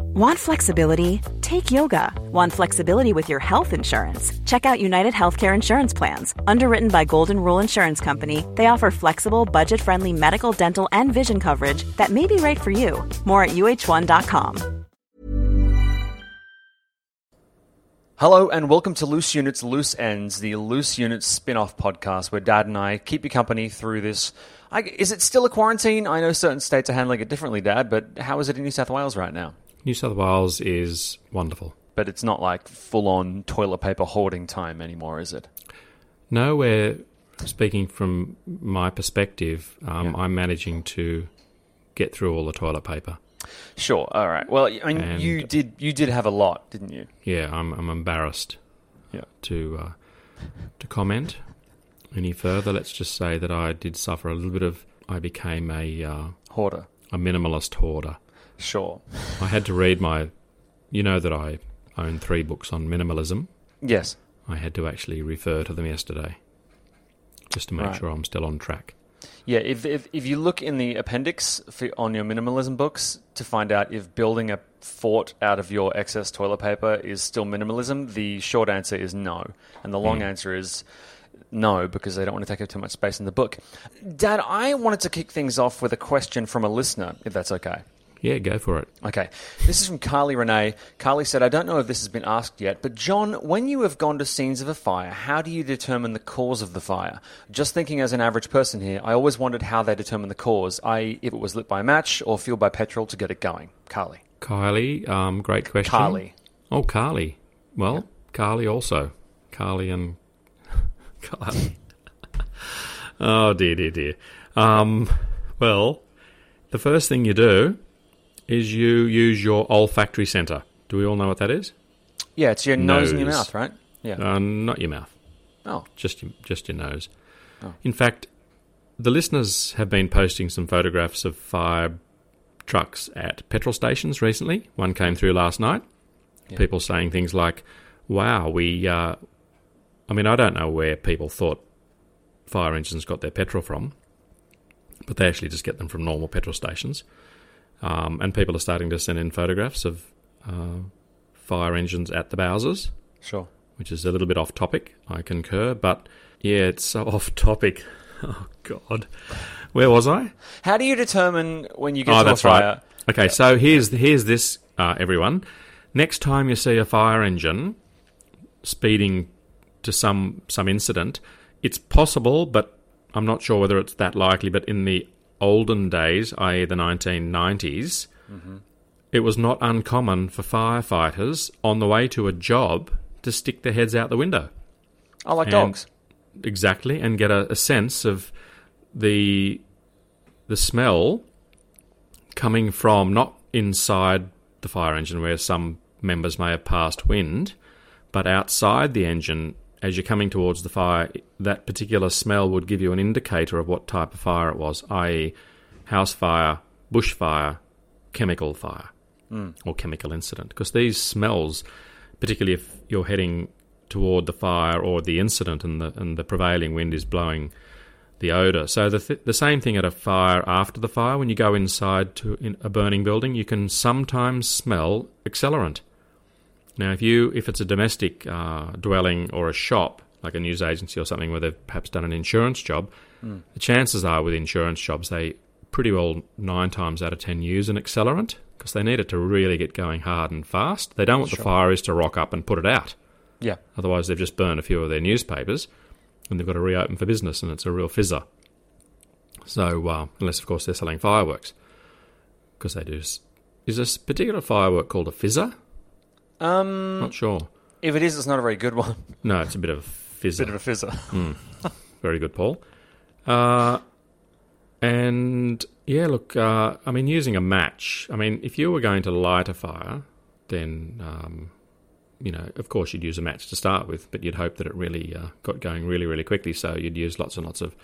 Want flexibility? Take yoga. Want flexibility with your health insurance? Check out United Healthcare Insurance Plans. Underwritten by Golden Rule Insurance Company, they offer flexible, budget friendly medical, dental, and vision coverage that may be right for you. More at uh1.com. Hello and welcome to Loose Units Loose Ends, the Loose Units spin-off podcast where Dad and I keep you company through this. I, is it still a quarantine? I know certain states are handling it differently, Dad, but how is it in New South Wales right now? New South Wales is wonderful. But it's not like full-on toilet paper hoarding time anymore, is it? No, we're speaking from my perspective. Um, Yeah. I'm managing to get through all the toilet paper. Sure. All right. Well, I mean, And- you did you did have a lot, didn't you? Yeah, I'm, I'm embarrassed Yeah. to uh, to comment any further. Let's just say that I did suffer a little bit of. I became a uh, Hoarder. a minimalist hoarder. Sure. I had to read my. You know that I own three books on minimalism. Yes. I had to actually refer to them yesterday, just to make Right. sure I'm still on track. Yeah, if, if if you look in the appendix for, on your minimalism books to find out if building a fort out of your excess toilet paper is still minimalism, the short answer is no, and the long hmm. answer is no because they don't want to take up too much space in the book. Dad, I wanted to kick things off with a question from a listener, if that's okay. Yeah, go for it. Okay. This is from Carly Renee. Carly said, I don't know if this has been asked yet, but John, when you have gone to scenes of a fire, how do you determine the cause of the fire? Just thinking as an average person here, I always wondered how they determine the cause, i.e., if it was lit by a match or fueled by petrol to get it going. Carly. Kylie, um, great question. Carly. Oh, Carly. Well, Carly also. Carly and Carly. oh dear, dear, dear. Um, well, the first thing you do is you use your olfactory centre. Do we all know what that is? Yeah, it's your nose, and your mouth, right? Yeah. Uh, not your mouth, oh, just your, just your nose. Oh. In fact, the listeners have been posting some photographs of fire trucks at petrol stations recently. One came through last night. People saying things like, "Wow, we." Uh, I mean, I don't know where people thought fire engines got their petrol from, but they actually just get them from normal petrol stations. Um, and people are starting to send in photographs of uh, fire engines at the Bowsers sure. which is a little bit off topic. I concur, but yeah, it's so off topic. Oh God, where was I? How do you determine when you get oh, to that's fire? right. Okay, so here's here's this, uh, everyone. Next time you see a fire engine speeding to some some incident, it's possible, but I'm not sure whether it's that likely. But in the olden days, i.e., the 1990s, it was not uncommon for firefighters on the way to a job to stick their heads out the window. I like And- dogs. exactly and get a, a sense of the the smell coming from not inside the fire engine where some members may have passed wind but outside the engine as you're coming towards the fire that particular smell would give you an indicator of what type of fire it was i.e. house fire bushfire chemical fire hmm. or chemical incident because these smells particularly if you're heading toward the fire or the incident and the and the prevailing wind is blowing the odor. So the th- the same thing at a fire after the fire when you go inside to in a burning building, you can sometimes smell accelerant. Now, if you if it's a domestic uh, dwelling or a shop like a news agency or something where they've perhaps done an insurance job, the chances are with insurance jobs they pretty well nine times out of ten use an accelerant because they need it to really get going hard and fast. They don't want the fires to rock up and put it out. Yeah. Otherwise, they've just burned a few of their newspapers and they've got to reopen for business, and it's a real fizzer. So, uh, unless, of course, they're selling fireworks, because they do. Is this particular firework called a fizzer? Um, Not sure. if it is, it's not a very good one. No, it's a bit of a fizzer. Bit of a fizzer. Very good, Paul. Uh, and Yeah, look, uh, I mean, using a match. I mean, if you were going to light a fire, then um, you know, of course, you'd use a match to start with, but you'd hope that it really uh, got going really, really quickly. So you'd use lots and lots of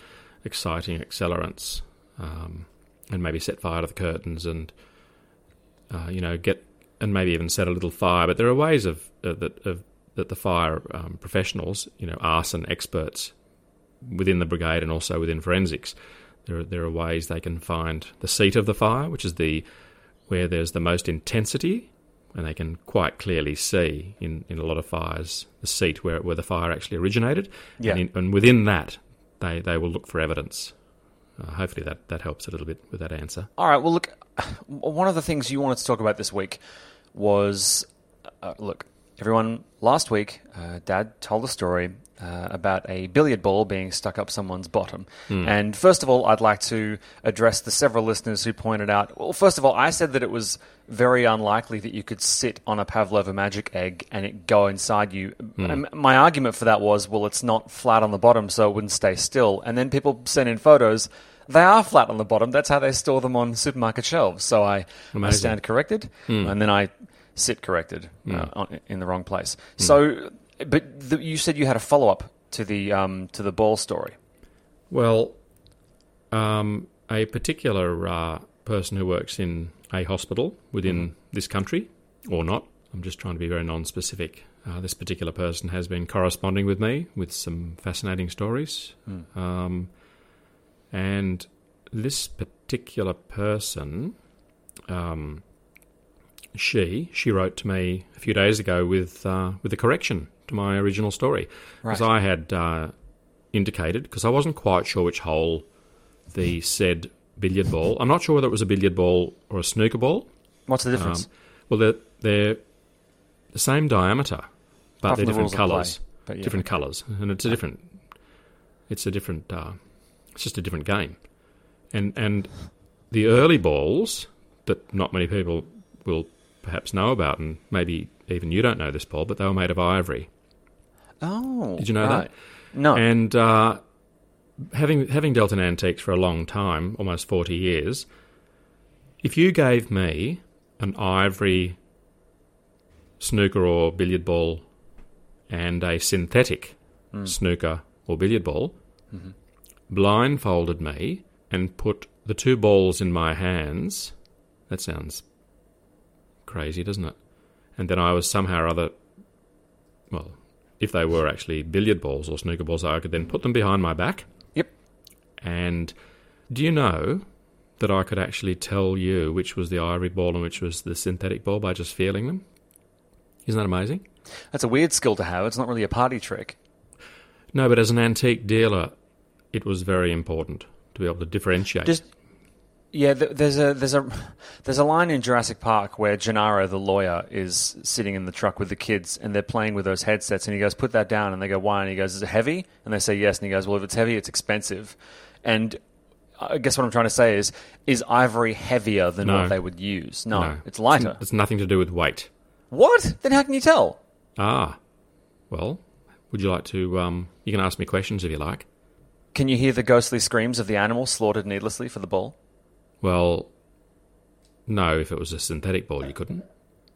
exciting accelerants, um, and maybe set fire to the curtains, and uh, you know, get and maybe even set a little fire. But there are ways of uh, that of that the fire um, professionals, you know, arson experts within the brigade and also within forensics, there are, there are ways they can find the seat of the fire, which is the where there's the most intensity, and they can quite clearly see in, in a lot of fires the seat where where the fire actually originated, Yeah. and, in, and within that they they will look for evidence. Uh, hopefully that, that helps a little bit with that answer. All right. Well, look, one of the things you wanted to talk about this week was uh, look, everyone, last week, uh, Dad told a story uh, about a billiard ball being stuck up someone's bottom. And first of all, I'd like to address the several listeners who pointed out. Well, first of all, I said that it was very unlikely that you could sit on a pavlova magic egg and it go inside you. And My argument for that was, well, it's not flat on the bottom, so it wouldn't stay still. And then people sent in photos. They are flat on the bottom. That's how they store them on supermarket shelves. So I, I stand corrected, and then I sit corrected uh, on, in the wrong place. So, but the, you said you had a follow up to the um, to the ball story. Well, um, a particular uh, person who works in a hospital within this country, or not, I'm just trying to be very non specific. Uh, this particular person has been corresponding with me with some fascinating stories. Um, and this particular person, um, she she wrote to me a few days ago with uh, with a correction to my original story because Right. I had uh, indicated because I wasn't quite sure which hole the said billiard ball. I'm not sure whether it was a billiard ball or a snooker ball. What's the difference? Um, well, they're they're the same diameter, but Apart they're the different play. colours. But yeah, different colours, and it's a different. It's a different. Uh, it's just a different game, and and the early balls that not many people will perhaps know about, and maybe even you don't know this, Paul, but they were made of ivory. Oh, Did you know right. that? No. And uh, having having dealt in antiques for a long time, almost forty years, if you gave me an ivory snooker or billiard ball and a synthetic snooker or billiard ball, blindfolded me and put the two balls in my hands, that sounds crazy, doesn't it? And then I was somehow or other, well, if they were actually billiard balls or snooker balls, I could then put them behind my back. Yep. And do you know that I could actually tell you which was the ivory ball and which was the synthetic ball by just feeling them? Isn't that amazing? That's a weird skill to have. It's not really a party trick. No, but as an antique dealer, it was very important to be able to differentiate. Just yeah, there's a there's a there's a line in Jurassic Park where Gennaro the lawyer is sitting in the truck with the kids and they're playing with those headsets and he goes, "Put that down," and they go, "Why?" and he goes, "Is it heavy?" and they say yes, and he goes, "Well, if it's heavy, it's expensive." And I guess what I'm trying to say is, is ivory heavier than No. what they would use? No, no, it's lighter. It's nothing to do with weight. what? Then how can you tell? Ah, well, would you like to? Um, you can ask me questions if you like. Can you hear the ghostly screams of the animal slaughtered needlessly for the ball? Well, no, if it was a synthetic ball, you couldn't.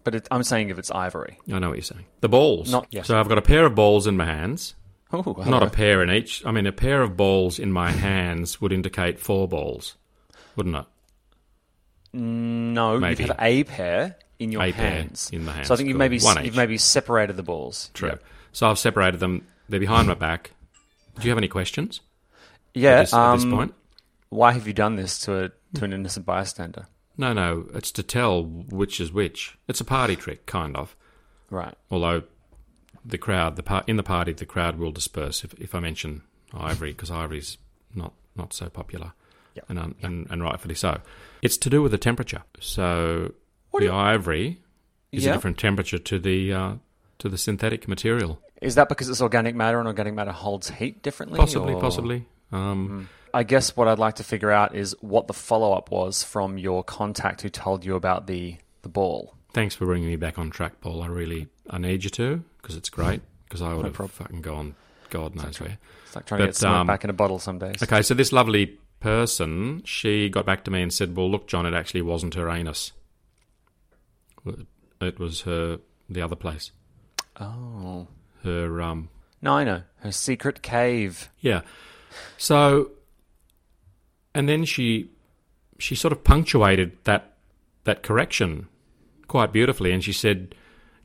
But it, I'm saying if it's ivory. I know what you're saying. The balls. Not- yes. So I've got a pair of balls in my hands. Not a pair in each. I mean, a pair of balls in my hands would indicate four balls, wouldn't it? Mm, no, Maybe. you've had a pair in your A pair hands. in the hands, So I think you've maybe you've maybe separated the balls. True. Yeah. So I've separated them. They're behind my back. Do you have any questions Yeah. at, this, at this um, point? Why have you done this to a to an innocent bystander? No, no. It's to tell which is which. It's a party trick, kind of. Right. Although the crowd, the par- in the party, the crowd will disperse if, if I mention ivory because ivory's not not so popular, Yep. and, um, and and rightfully so. It's to do with the temperature. So What the you- ivory is Yeah. a different temperature to the uh, to the synthetic material. Is that because it's organic matter and organic matter holds heat differently? Possibly, or- possibly. Um, I guess what I'd like to figure out is what the follow up was from your contact who told you about the the ball. Thanks for bringing me back on track, Paul. I really I need you to because it's great. Because I would have problem. fucking gone God knows where. It's like trying to get someone um, back in a bottle some days. Okay, so this lovely person, she got back to me and said, "Well, look, John, it actually wasn't her anus. It was her the other place. Oh. Her um, No, I know. Her secret cave. yeah. So, and then she she sort of punctuated that that correction quite beautifully, and she said,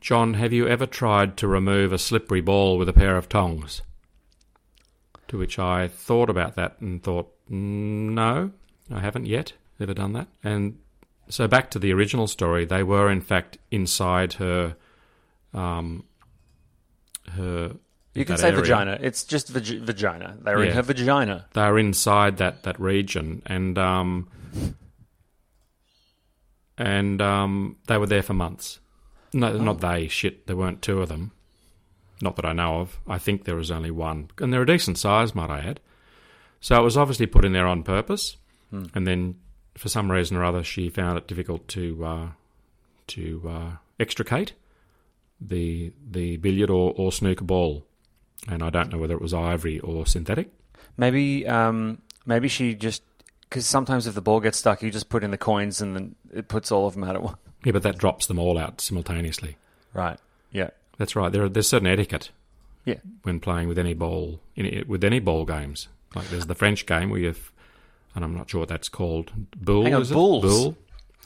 "John, have you ever tried to remove a slippery ball with a pair of tongs?" To which I thought about that and thought, "Mm, "No, I haven't yet ever done that." And so back to the original story, they were in fact inside her, um, her. You can say area. vagina. It's just vag- vagina. They're in her vagina. they were inside that that region, and um, and um, they were there for months. No, not they. Shit, there weren't two of them. Not that I know of. I think there was only one, and they're a decent size, might I add. So it was obviously put in there on purpose, and then for some reason or other, she found it difficult to uh, to uh, extricate the the billiard or, or snooker ball, and I don't know whether it was ivory or synthetic. Maybe, um, maybe she just because sometimes if the ball gets stuck, you just put in the coins and then it puts all of them out at once. Yeah, but that drops them all out simultaneously. Right. Yeah. That's right. There, there's certain etiquette Yeah. when playing with any ball, in, with any ball games. Like there's the French game where you've, and I'm not sure what that's called. Bull, Hang on, is it? bulls? Bull?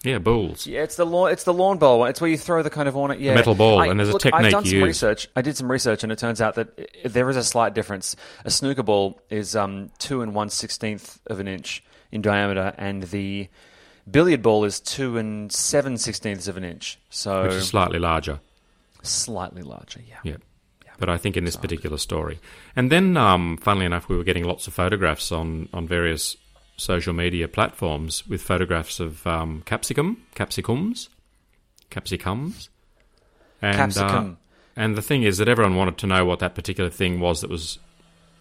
Yeah, bulls. Yeah, it's the lawn. It's the lawn ball. It's where you throw the kind of ornament. Yeah, metal ball, and there's a technique I've done some used. research. I did some research, and it turns out that i- there is a slight difference. A snooker ball is um, two and one sixteenth of an inch in diameter, and the billiard ball is two and seven sixteenths of an inch. So Which is slightly larger. slightly larger. Yeah. Yeah. But I think in this particular story. And then, um, funnily enough, we were getting lots of photographs on, on various social media platforms with photographs of um, capsicum, capsicums, capsicums. And, uh, and the thing is that everyone wanted to know what that particular thing was that was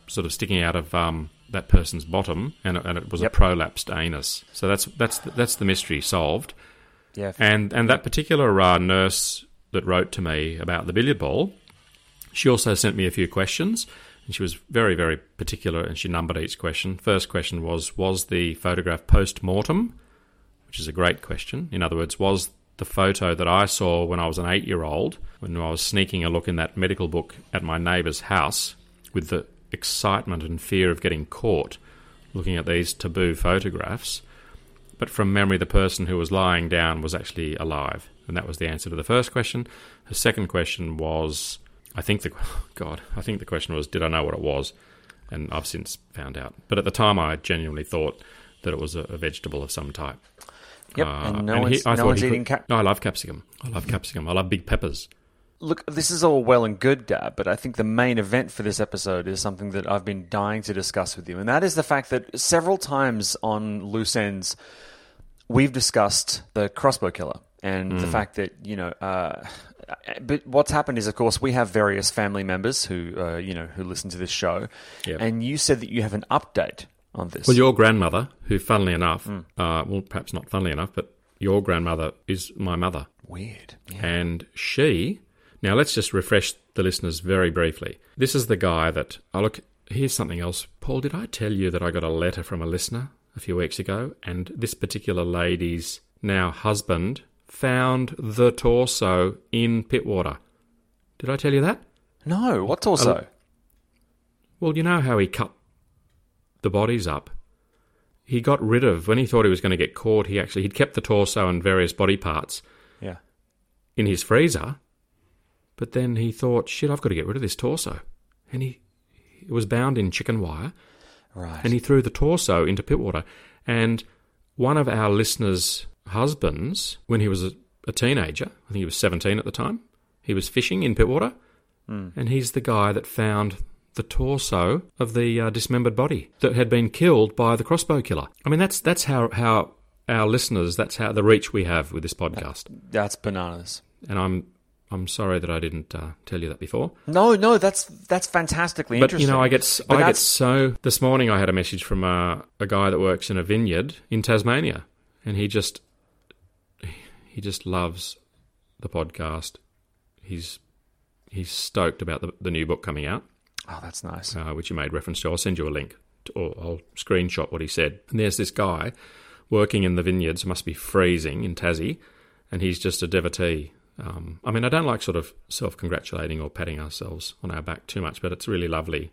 sort of sticking out of um, that person's bottom, and, and it was Yep. a prolapsed anus. So that's that's that's the mystery solved. Yeah. And and that particular uh, nurse that wrote to me about the billiard ball, she also sent me a few questions, and she was very very particular, and she numbered each question. First question was was the photograph post mortem, which is a great question. In other words, was the photo that I saw when I was an eight year old, when I was sneaking a look in that medical book at my neighbour's house, with the excitement and fear of getting caught, looking at these taboo photographs but from memory, the person who was lying down was actually alive, and that was the answer to the first question. Her second question was, I think the God, I think the question was, did I know what it was? And I've since found out, but at the time, I genuinely thought that it was a, a vegetable of some type. Yep. Uh, and no and one's, he- I no one's eating could- cap. No, I love capsicum. I love capsicum. I love big peppers. Look, this is all well and good, Dad, but I think the main event for this episode is something that I've been dying to discuss with you, and that is the fact that several times on Loose Ends, we've discussed the crossbow killer and Hmm. the fact that, you know, uh, but what's happened is, of course, we have various family members who, uh, you know, who listen to this show, Yep. and you said that you have an update on this. Well, your grandmother, who, funnily enough, Hmm. uh, well, perhaps not funnily enough, but your grandmother is my mother. Weird. Yeah. And she, now let's just refresh the listeners very briefly. This is the guy that, oh, look, here's something else. Paul, did I tell you that I got a letter from a listener a few weeks ago? And this particular lady's now husband found the torso in Pittwater. Did I tell you that? No, what also? Well, you know how he cut the bodies up. He got rid of when he thought he was going to get caught. He actually he'd kept the torso and various body parts Yeah. in his freezer, but then he thought, "Shit, I've got to get rid of this torso," and he it was bound in chicken wire, Right. and he threw the torso into Pittwater. And one of our listeners' husbands, when he was a, a teenager, I think he was seventeen at the time, he was fishing in Pittwater, and he's the guy that found the torso of the uh, dismembered body that had been killed by the crossbow killer. I mean, that's that's how how our listeners, that's how the reach we have with this podcast. That's bananas. And I'm I'm sorry that I didn't uh, tell you that before. No, no, that's that's fantastically But interesting. you know, I get But I get so. This morning, I had a message from a, a guy that works in a vineyard in Tasmania, and he just he just loves the podcast. He's he's stoked about the, the new book coming out, Oh, that's nice. uh, which you made reference to. I'll send you a link or I'll screenshot what he said. And there's this guy working in the vineyards, must be freezing in Tassie, and he's just a devotee. Um, I mean, I don't like sort of self congratulating or patting ourselves on our back too much, but it's really lovely.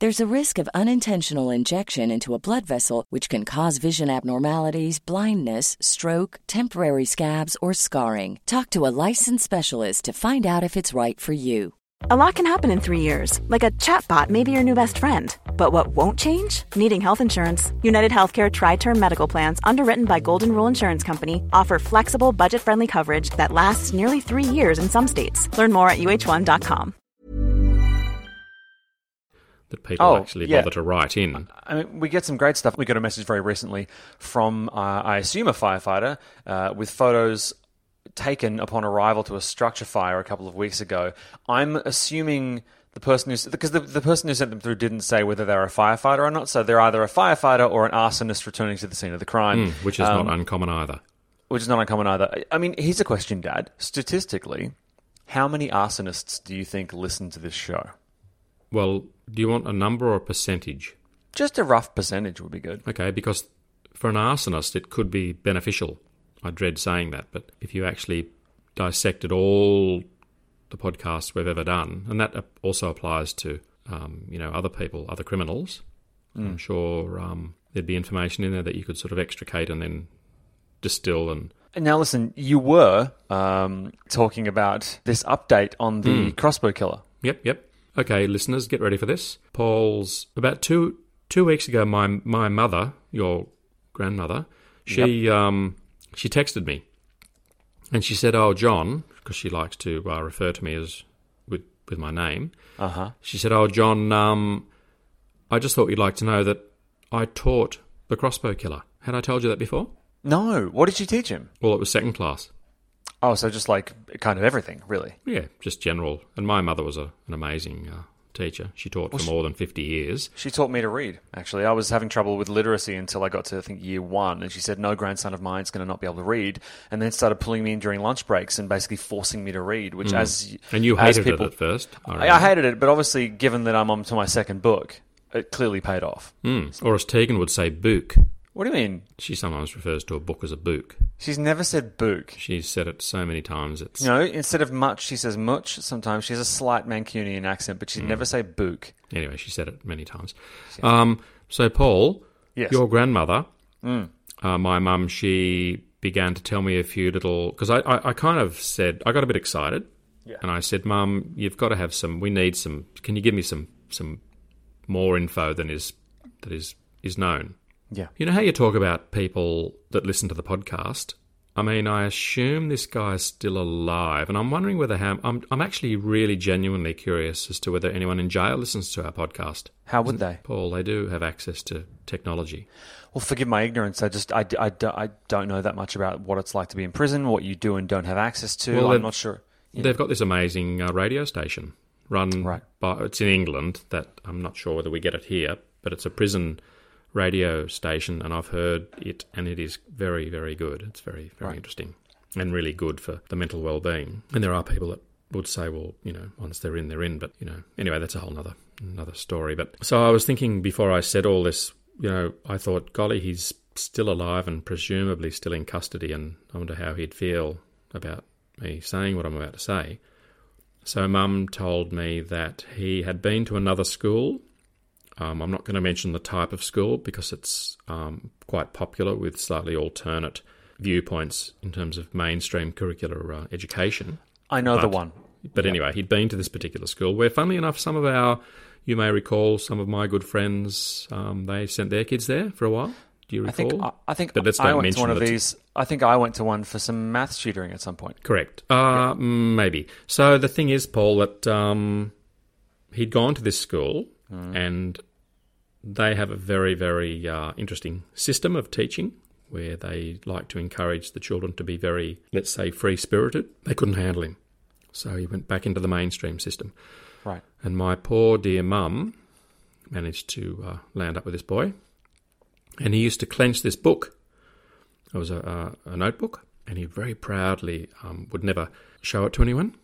There's a risk of unintentional injection into a blood vessel, which can cause vision abnormalities, blindness, stroke, temporary scabs, or scarring. Talk to a licensed specialist to find out if it's right for you. A lot can happen in three years, like a chatbot may be your new best friend. But what won't change? Needing health insurance. United Healthcare Tri Term Medical Plans, underwritten by Golden Rule Insurance Company, offer flexible, budget friendly coverage that lasts nearly three years in some states. Learn more at uh1.com. That people Oh, actually yeah. bother to write in. I mean, we get some great stuff. We got a message very recently from, uh, I assume, a firefighter uh, with photos taken upon arrival to a structure fire a couple of weeks ago. I'm assuming the person who's because the, the person who sent them through didn't say whether they're a firefighter or not. So they're either a firefighter or an arsonist returning to the scene of the crime, Mm, which is Um, not uncommon either. which is not uncommon either. I mean, here's a question, Dad. Statistically, how many arsonists do you think listen to this show? Well, do you want a number or a percentage? Just a rough percentage would be good. Okay, because for an arsonist, it could be beneficial. I dread saying that, but if you actually dissected all the podcasts we've ever done, and that also applies to um, you know other people, other criminals, I'm sure um, there'd be information in there that you could sort of extricate and then distill and now, listen, you were um, talking about this update on the crossbow killer. Yep, yep. Okay, listeners, get ready for this. Paul's about two two weeks ago. My my mother, your grandmother, she um she texted me, and she said, "Oh, John," because she likes to uh, refer to me as with with my name. Uh huh. She said, "Oh, John, um, I just thought you'd like to know that I taught the crossbow killer. Had I told you that before? No, what did you teach him? Well, it was second class. Oh, so just like kind of everything, really. Yeah, just general. And my mother was a, an amazing uh, teacher. She taught for more than fifty years. She taught me to read, actually. I was having trouble with literacy until I got to, I think, year one. And she said, no grandson of mine's going to not be able to read. And then started pulling me in during lunch breaks and basically forcing me to read, which as And you hated people, it at first. I I, I hated it, but obviously, given that I'm on to my second book, it clearly paid off. Mm. Or as Tegan would say, book. What do you mean? She sometimes refers to a book as a book. She's never said book. She's said it so many times. It's You know, instead of much, she says much. Sometimes she has a slight Mancunian accent, but she'd Hmm. never say book. anyway. She said it many times. Um, so Paul, Yes. your grandmother, uh, my mum, she began to tell me a few little because I, I, I kind of said I got a bit excited, and I said, "Mum, you've got to have some. We need some. Can you give me some some more info than is that is is known?" Yeah. You know how you talk about people that listen to the podcast? I mean, I assume this guy's still alive, and I'm wondering whether how, I'm I'm actually really genuinely curious as to whether anyone in jail listens to our podcast. How would they? Paul, they do have access to technology. Well, forgive my ignorance. I just I, I, I don't know that much about what it's like to be in prison, what you do and don't have access to. Well, I'm not sure. They've got this amazing uh, radio station run Right. by it's in England. That I'm not sure whether we get it here, but it's a prison radio station, and I've heard it, and it is very, very good. It's very, very Right. interesting and really good for the mental well-being. And there are people that would say, well, you know, once they're in, they're in. But you know, anyway, that's a whole other another story. But so I was thinking before I said all this, you know, I thought, golly, he's still alive and presumably still in custody, and I wonder how he'd feel about me saying what I'm about to say. So, Mum told me that he had been to another school. Um, I'm not going to mention the type of school because it's um, quite popular with slightly alternate viewpoints in terms of mainstream curricular uh, education. I know but, the one. But anyway, he'd been to this particular school where, funnily enough, some of our, you may recall, some of my good friends, um, they sent their kids there for a while. Do you I recall? think I, I think But let's I don't went to mention one of these. I think I went to one for some maths tutoring at some point. Correct. Uh, mm, Maybe. So the thing is, Paul, that um, he'd gone to this school and they have a very, very uh, interesting system of teaching where they like to encourage the children to be very, let's say, free spirited. They couldn't handle him. So he went back into the mainstream system. Right. And my poor dear mum managed to uh, land up with this boy. And he used to clench this book. It was a, a, a notebook, and he very proudly um, would never show it to anyone.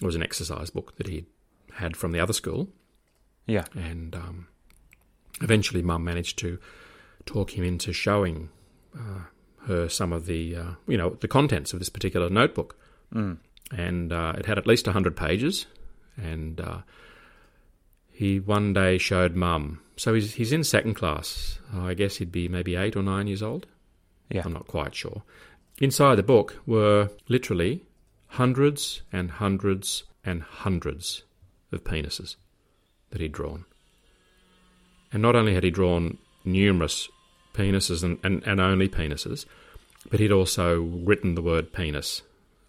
It was an exercise book that he had from the other school. Yeah. And um, eventually, mum managed to talk him into showing uh, her some of the, uh, you know, the contents of this particular notebook. And uh, it had at least 100 pages. And uh, he one day showed mum. So he's, he's in second class. I guess he'd be maybe eight or nine years old. Yeah. I'm not quite sure. Inside the book were literally hundreds and hundreds and hundreds of penises that he'd drawn. And not only had he drawn numerous penises and, and, and only penises, but he'd also written the word penis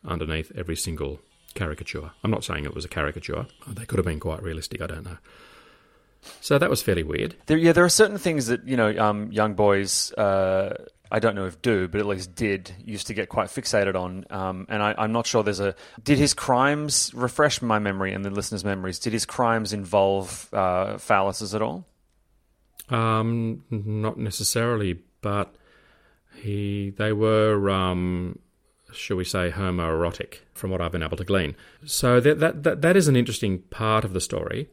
underneath every single caricature. I'm not saying it was a caricature. They could have been quite realistic, I don't know. So that was fairly weird. There, yeah, there are certain things that you know um, young boys. Uh, I don't know if do, but at least did used to get quite fixated on. Um, and I, I'm not sure there's a. Did his crimes refresh my memory and the listeners' memories? Did his crimes involve uh, phalluses at all? Um, not necessarily, but he they were, um, shall we say, homoerotic, from what I've been able to glean. So that that that, that is an interesting part of the story,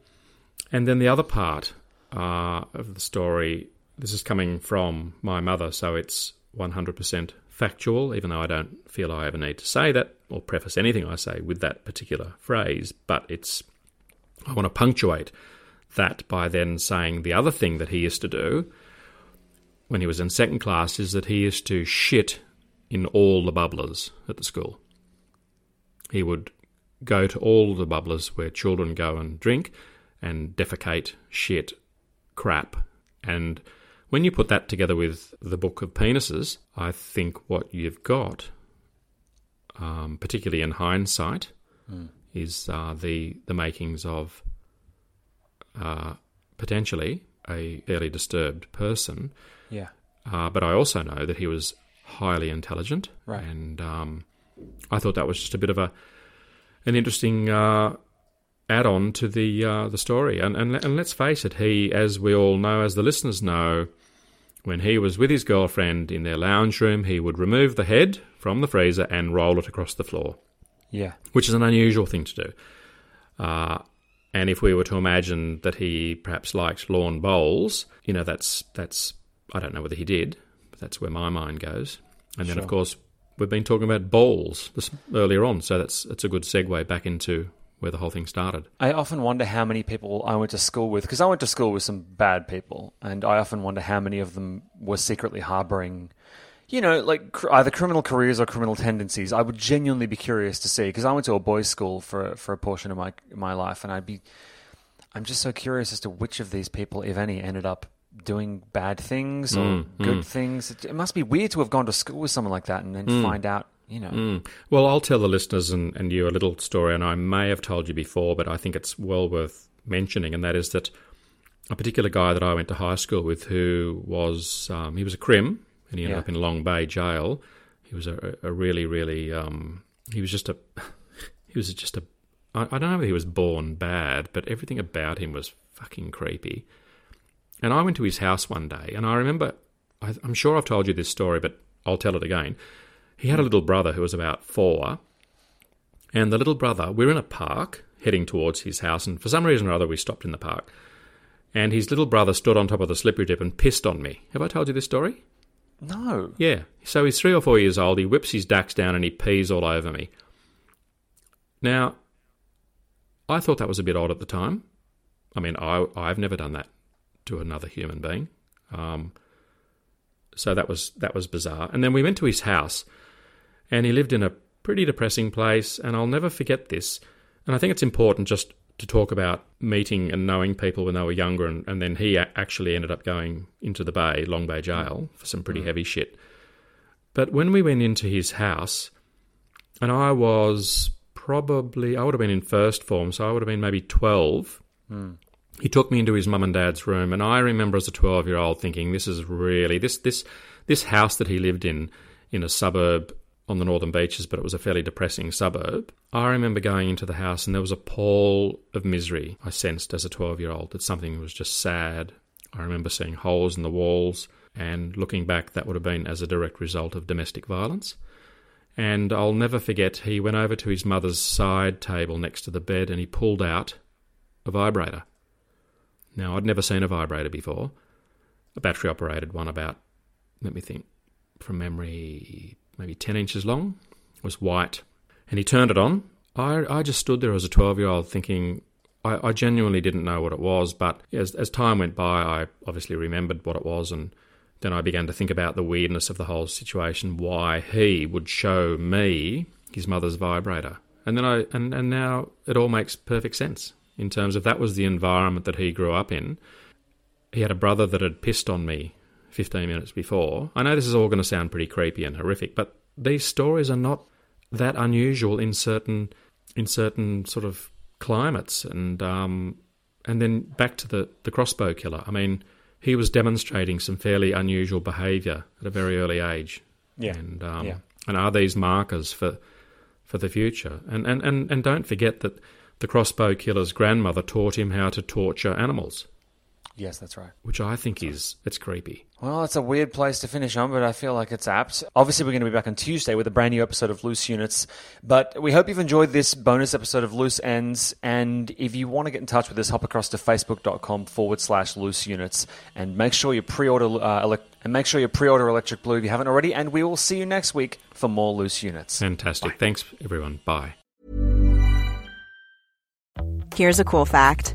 and then the other part uh, of the story. This is coming from my mother, so it's one hundred percent factual. Even though I don't feel I ever need to say that or preface anything I say with that particular phrase, but it's I want to punctuate that by then saying the other thing that he used to do when he was in second class is that he used to shit in all the bubblers at the school. He would go to all the bubblers where children go and drink and defecate, shit, crap. And when you put that together with the book of penises, I think what you've got, um, particularly in hindsight, is uh, the the makings of uh, potentially a fairly disturbed person. Yeah. Uh, but I also know that he was highly intelligent, Right. and um, I thought that was just a bit of a an interesting uh, add-on to the uh, the story. And, and and let's face it, he, as we all know, as the listeners know, when he was with his girlfriend in their lounge room, he would remove the head from the freezer and roll it across the floor Yeah. which is an unusual thing to do. Uh, and if we were to imagine that he perhaps liked lawn bowls, you know, that's that's I don't know whether he did, but that's where my mind goes. And then, of course, we've been talking about bowls this, earlier on, so that's it's a good segue back into where the whole thing started. I often wonder how many people I went to school with because I went to school with some bad people, and I often wonder how many of them were secretly harboring, you know, like cr- either criminal careers or criminal tendencies. I would genuinely be curious to see because I went to a boys' school for for a portion of my my life, and I'd be, I'm just so curious as to which of these people, if any, ended up doing bad things or mm, good mm. things. It, it must be weird to have gone to school with someone like that and then mm. find out, you know. Well, I'll tell the listeners and, and you a little story, and I may have told you before, but I think it's well worth mentioning, and that is that a particular guy that I went to high school with who was, um, he was a crim, and he ended Yeah. up in Long Bay jail. He was a, a really, really, um, he was just a, he was just a, I, I don't know if he was born bad, but everything about him was fucking creepy. And I went to his house one day, and I remember, I, I'm sure I've told you this story, but I'll tell it again. He had a little brother who was about four, And the little brother, we're in a park heading towards his house, and for some reason or other, we stopped in the park. And his little brother stood on top of the slippery dip and pissed on me. Have I told you this story? No. Yeah. So he's three or four years old. He whips his dacks down and he pees all over me. Now, I thought that was a bit odd at the time. I mean, I I've never done that to another human being. Um, so that was that was bizarre. And then we went to his house, and he lived in a pretty depressing place. And I'll never forget this. And I think it's important just to talk about meeting and knowing people when they were younger, and, and then he actually ended up going into the Bay, Long Bay Jail, for some pretty mm. heavy shit. But when we went into his house, and I was probably, I would have been in first form, so I would have been maybe 12. Mm. He took me into his mum and dad's room, and I remember as a 12 year old thinking, this is really, this, this, this house that he lived in, in a suburb on the northern beaches, but it was a fairly depressing suburb. I remember going into the house and there was a pall of misery I sensed as a 12 year old that something was just sad. I remember seeing holes in the walls, and looking back, that would have been as a direct result of domestic violence. And I'll never forget, he went over to his mother's side table next to the bed and he pulled out a vibrator. Now, I'd never seen a vibrator before, a battery operated one about, let me think, from memory, maybe 10 inches long, was white. And he turned it on. I, I just stood there as a 12 year old thinking, I, I genuinely didn't know what it was, but as, as time went by, I obviously remembered what it was, and then I began to think about the weirdness of the whole situation, why he would show me his mother's vibrator. And then I and, and now it all makes perfect sense in terms of that was the environment that he grew up in. He had a brother that had pissed on me 15 minutes before. I know this is all going to sound pretty creepy and horrific, but these stories are not that unusual in certain in certain sort of climates and um, and then back to the, the crossbow killer. I mean, he was demonstrating some fairly unusual behaviour at a very early age. Yeah. And um, Yeah. and are these markers for for the future? And, and and and don't forget that the crossbow killer's grandmother taught him how to torture animals, Yes, that's right. which I think is it's creepy. Well, it's a weird place to finish on, but I feel like it's apt. Obviously, we're going to be back on Tuesday with a brand new episode of Loose Units. But we hope you've enjoyed this bonus episode of Loose Ends. And if you want to get in touch with us, hop across to facebook.com forward slash loose units and make sure you pre-order uh, elec- and make sure you pre-order Electric Blue if you haven't already. And we will see you next week for more Loose Units. Fantastic. Thanks everyone. Bye. Here's a cool fact